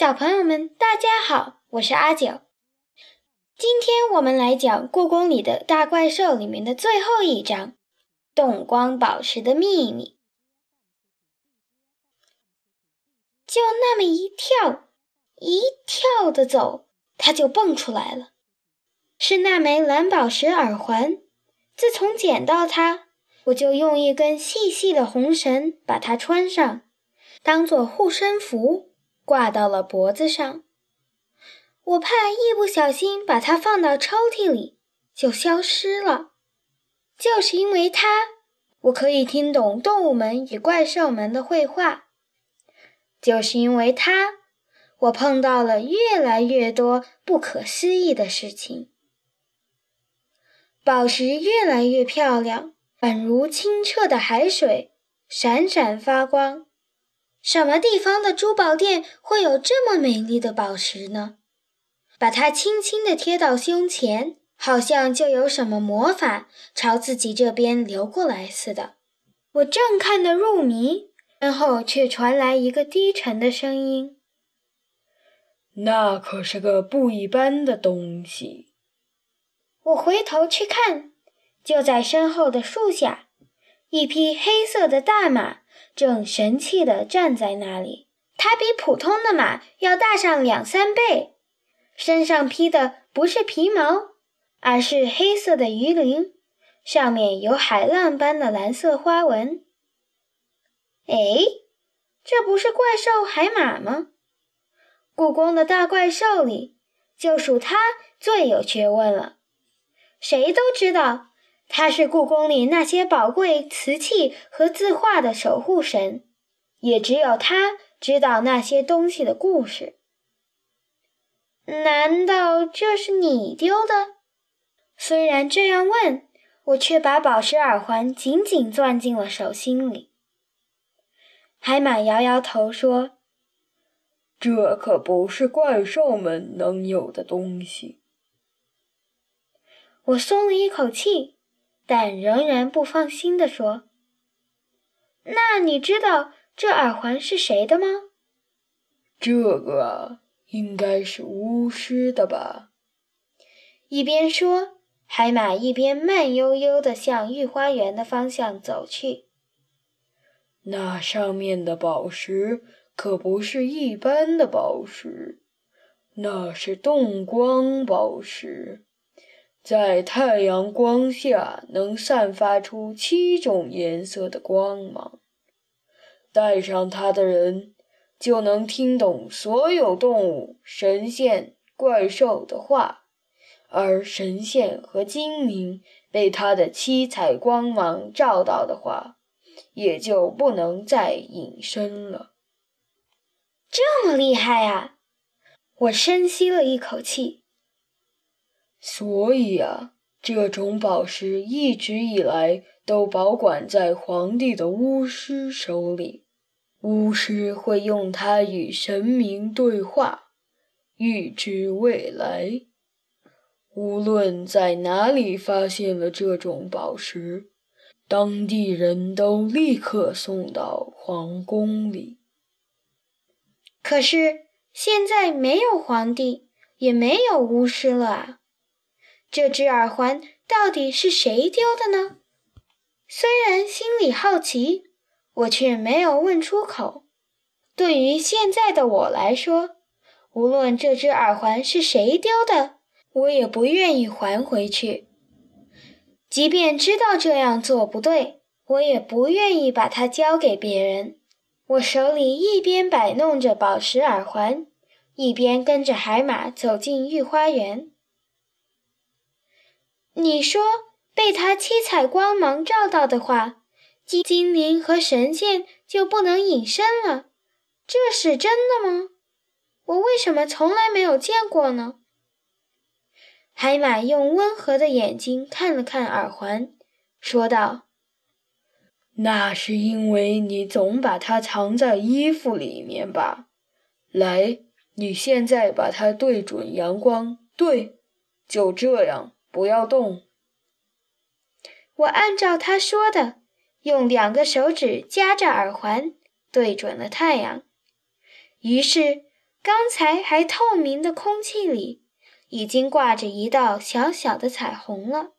小朋友们，大家好，我是阿九。今天我们来讲《故宫里的大怪兽》里面的最后一章——动光宝石的秘密。就那么一跳，一跳的走，它就蹦出来了。是那枚蓝宝石耳环。自从捡到它，我就用一根细细的红绳把它穿上，当做护身符。挂到了脖子上，我怕一不小心把它放到抽屉里就消失了。就是因为它，我可以听懂动物们与怪兽们的绘画。就是因为它，我碰到了越来越多不可思议的事情。宝石越来越漂亮，宛如清澈的海水，闪闪发光。什么地方的珠宝店会有这么美丽的宝石呢？把它轻轻地贴到胸前，好像就有什么魔法朝自己这边流过来似的。我正看得入迷，身后却传来一个低沉的声音：“那可是个不一般的东西。”我回头去看，就在身后的树下，一匹黑色的大马。正神气地站在那里，它比普通的马要大上两三倍，身上披的不是皮毛，而是黑色的鱼鳞，上面有海浪般的蓝色花纹。哎，这不是怪兽海马吗？故宫的大怪兽里，就属它最有学问了，谁都知道。他是故宫里那些宝贵瓷器和字画的守护神，也只有他知道那些东西的故事。难道这是你丢的？虽然这样问，我却把宝石耳环紧紧攥进了手心里。海马摇摇头说：“这可不是怪兽们能有的东西。”我松了一口气。但仍然不放心地说：“那你知道这耳环是谁的吗？”“这个应该是巫师的吧？”一边说，海马一边慢悠悠地向御花园的方向走去。那上面的宝石可不是一般的宝石，那是动光宝石。在太阳光下，能散发出七种颜色的光芒。戴上它的人，就能听懂所有动物、神仙、怪兽的话，而神仙和精灵被它的七彩光芒照到的话，也就不能再隐身了。这么厉害啊！我深吸了一口气。所以啊，这种宝石一直以来都保管在皇帝的巫师手里。巫师会用它与神明对话，预知未来。无论在哪里发现了这种宝石，当地人都立刻送到皇宫里。可是现在没有皇帝，也没有巫师了啊！这只耳环到底是谁丢的呢？虽然心里好奇，我却没有问出口。对于现在的我来说，无论这只耳环是谁丢的，我也不愿意还回去。即便知道这样做不对，我也不愿意把它交给别人。我手里一边摆弄着宝石耳环，一边跟着海马走进御花园。你说被它七彩光芒照到的话，精精灵和神仙就不能隐身了，这是真的吗？我为什么从来没有见过呢？海马用温和的眼睛看了看耳环，说道：“那是因为你总把它藏在衣服里面吧？来，你现在把它对准阳光，对，就这样。”不要动！我按照他说的，用两个手指夹着耳环，对准了太阳。于是刚才还透明的空气里，已经挂着一道小小的彩虹了。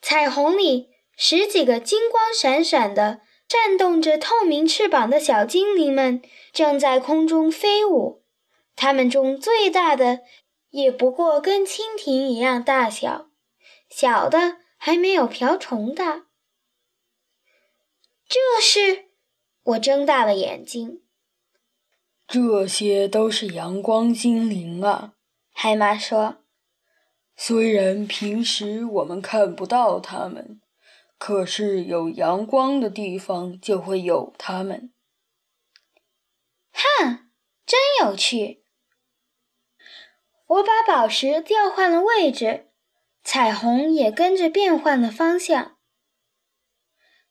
彩虹里，十几个金光闪闪的、颤动着透明翅膀的小精灵们正在空中飞舞。它们中最大的也不过跟蜻蜓一样大小，小的还没有瓢虫大。这是，我睁大了眼睛。这些都是阳光精灵啊，海马说。虽然平时我们看不到它们，可是有阳光的地方就会有它们。哈，真有趣！我把宝石调换了位置，彩虹也跟着变换了方向。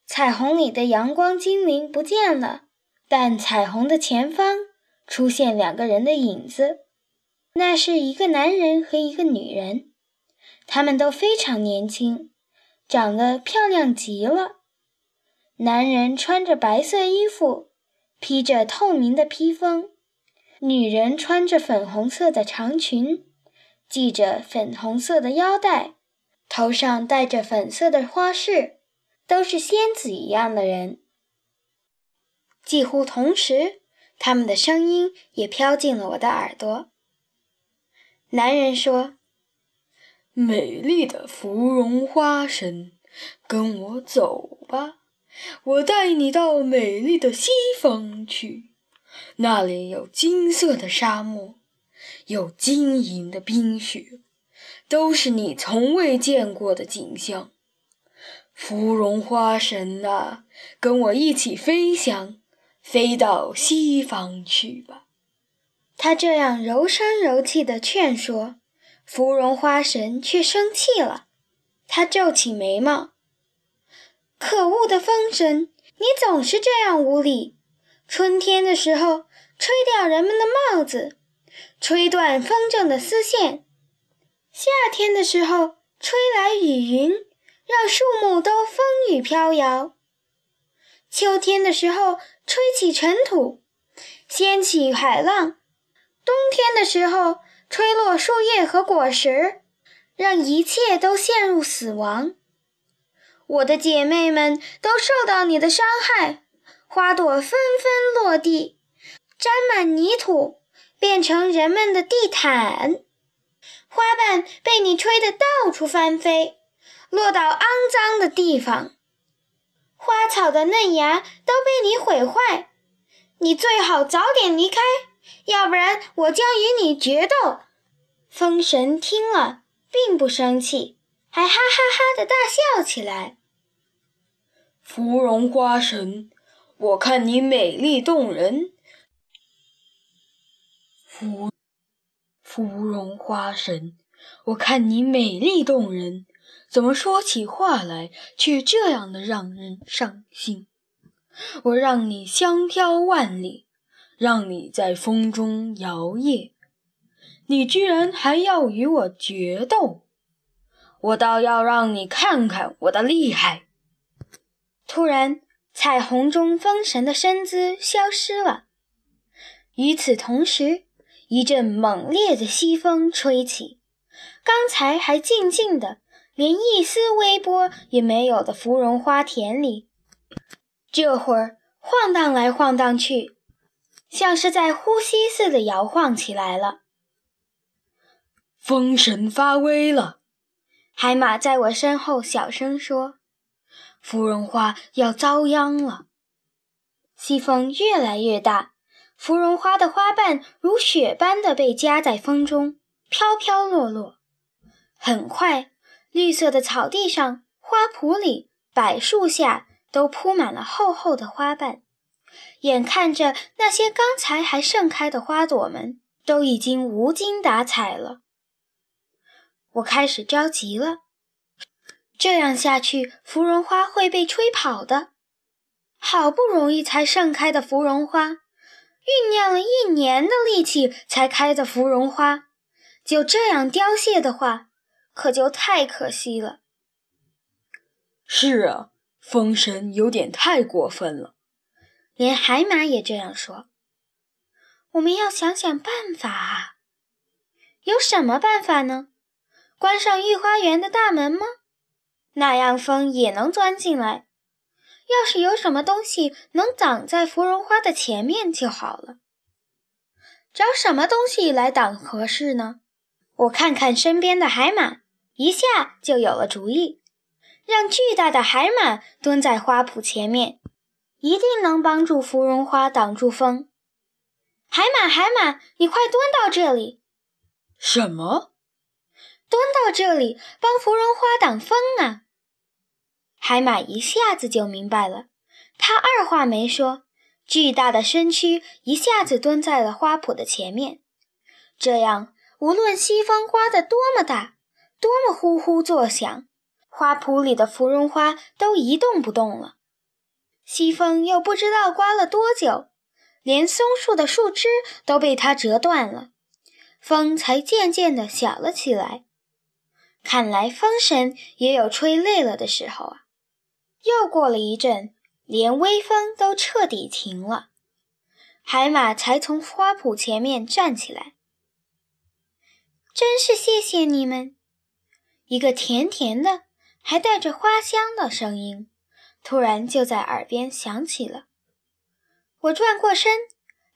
彩虹里的阳光精灵不见了，但彩虹的前方出现两个人的影子，那是一个男人和一个女人。他们都非常年轻，长得漂亮极了。男人穿着白色衣服，披着透明的披风；女人穿着粉红色的长裙，系着粉红色的腰带，头上戴着粉色的花饰，都是仙子一样的人。几乎同时，他们的声音也飘进了我的耳朵。男人说。美丽的芙蓉花神，跟我走吧，我带你到美丽的西方去。那里有金色的沙漠，有晶莹的冰雪，都是你从未见过的景象。芙蓉花神啊，跟我一起飞翔，飞到西方去吧。他这样柔声柔气地劝说。芙蓉花神却生气了，他皱起眉毛：“可恶的风神，你总是这样无礼！春天的时候，吹掉人们的帽子，吹断风筝的丝线；夏天的时候，吹来雨云，让树木都风雨飘摇；秋天的时候，吹起尘土，掀起海浪；冬天的时候，吹落树叶和果实，让一切都陷入死亡。我的姐妹们都受到你的伤害，花朵纷纷落地，沾满泥土，变成人们的地毯。花瓣被你吹得到处翻飞，落到肮脏的地方。花草的嫩芽都被你毁坏。你最好早点离开。要不然我将与你决斗。风神听了，并不生气，还哈哈哈的大笑起来。芙蓉花神，我看你美丽动人。芙芙蓉花神，我看你美丽动人，怎么说起话来却这样的让人伤心？我让你香飘万里。让你在风中摇曳，你居然还要与我决斗，我倒要让你看看我的厉害！突然，彩虹中风神的身姿消失了。与此同时，一阵猛烈的西风吹起，刚才还静静的，连一丝微波也没有的芙蓉花田里，这会儿晃荡来晃荡去。像是在呼吸似的摇晃起来了。风神发威了，海马在我身后小声说：“芙蓉花要遭殃了。”西风越来越大，芙蓉花的花瓣如雪般的被夹在风中，飘飘落落。很快，绿色的草地上、花圃里、柏树下都铺满了厚厚的花瓣。眼看着那些刚才还盛开的花朵们都已经无精打采了，我开始着急了。这样下去，芙蓉花会被吹跑的。好不容易才盛开的芙蓉花，酝酿了一年的力气才开的芙蓉花，就这样凋谢的话，可就太可惜了。是啊，风神有点太过分了。连海马也这样说。我们要想想办法啊！有什么办法呢？关上御花园的大门吗？那样风也能钻进来。要是有什么东西能挡在芙蓉花的前面就好了。找什么东西来挡合适呢？我看看身边的海马，一下就有了主意。让巨大的海马蹲在花圃前面，一定能帮助芙蓉花挡住风。海马，海马，你快蹲到这里！什么？蹲到这里，帮芙蓉花挡风啊！海马一下子就明白了，他二话没说，巨大的身躯一下子蹲在了花圃的前面。这样，无论西风刮得多么大，多么呼呼作响，花圃里的芙蓉花都一动不动了。西风又不知道刮了多久，连松树的树枝都被它折断了，风才渐渐地小了起来。看来风神也有吹累了的时候啊。又过了一阵，连微风都彻底停了，海马才从花圃前面站起来。真是谢谢你们！一个甜甜的、还带着花香的声音，突然就在耳边响起了。我转过身，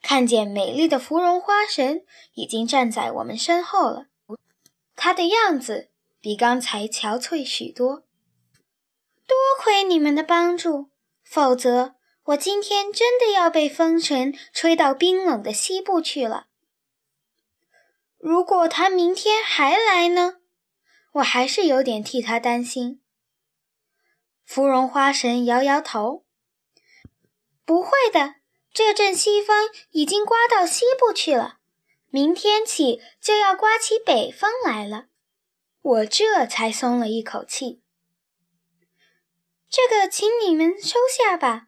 看见美丽的芙蓉花神已经站在我们身后了。她的样子比刚才憔悴许多。多亏你们的帮助，否则我今天真的要被风尘吹到冰冷的西部去了。如果他明天还来呢？我还是有点替他担心。芙蓉花神摇摇头：“不会的，这阵西风已经刮到西部去了，明天起就要刮起北风来了。”我这才松了一口气。这个，请你们收下吧。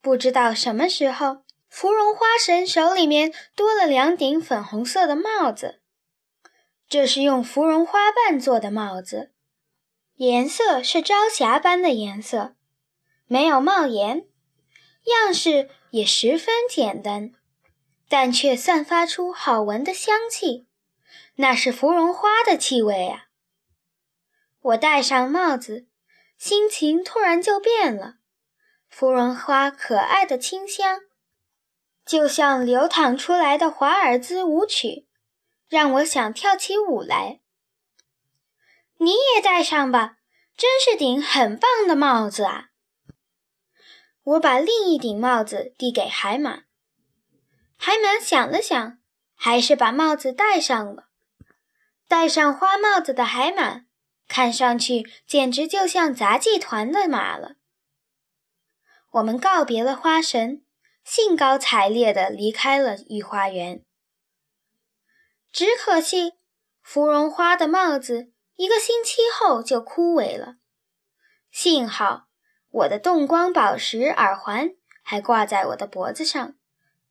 不知道什么时候，芙蓉花神手里面多了两顶粉红色的帽子，这是用芙蓉花瓣做的帽子，颜色是朝霞般的颜色，没有帽檐，样式也十分简单，但却散发出好闻的香气，那是芙蓉花的气味啊！我戴上帽子。心情突然就变了，芙蓉花可爱的清香，就像流淌出来的华尔兹舞曲，让我想跳起舞来。你也戴上吧，真是顶很棒的帽子啊！我把另一顶帽子递给海马，海马想了想，还是把帽子戴上了。戴上花帽子的海马。看上去简直就像杂技团的马了。我们告别了花神，兴高采烈地离开了御花园。只可惜，芙蓉花的帽子一个星期后就枯萎了。幸好，我的动光宝石耳环还挂在我的脖子上，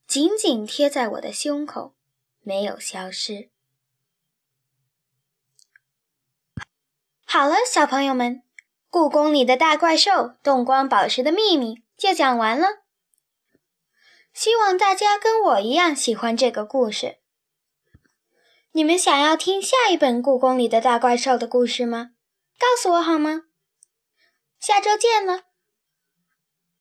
紧紧贴在我的胸口，没有消失。好了，小朋友们，故宫里的大怪兽动光宝石的秘密就讲完了。希望大家跟我一样喜欢这个故事。你们想要听下一本故宫里的大怪兽的故事吗？告诉我好吗？下周见了。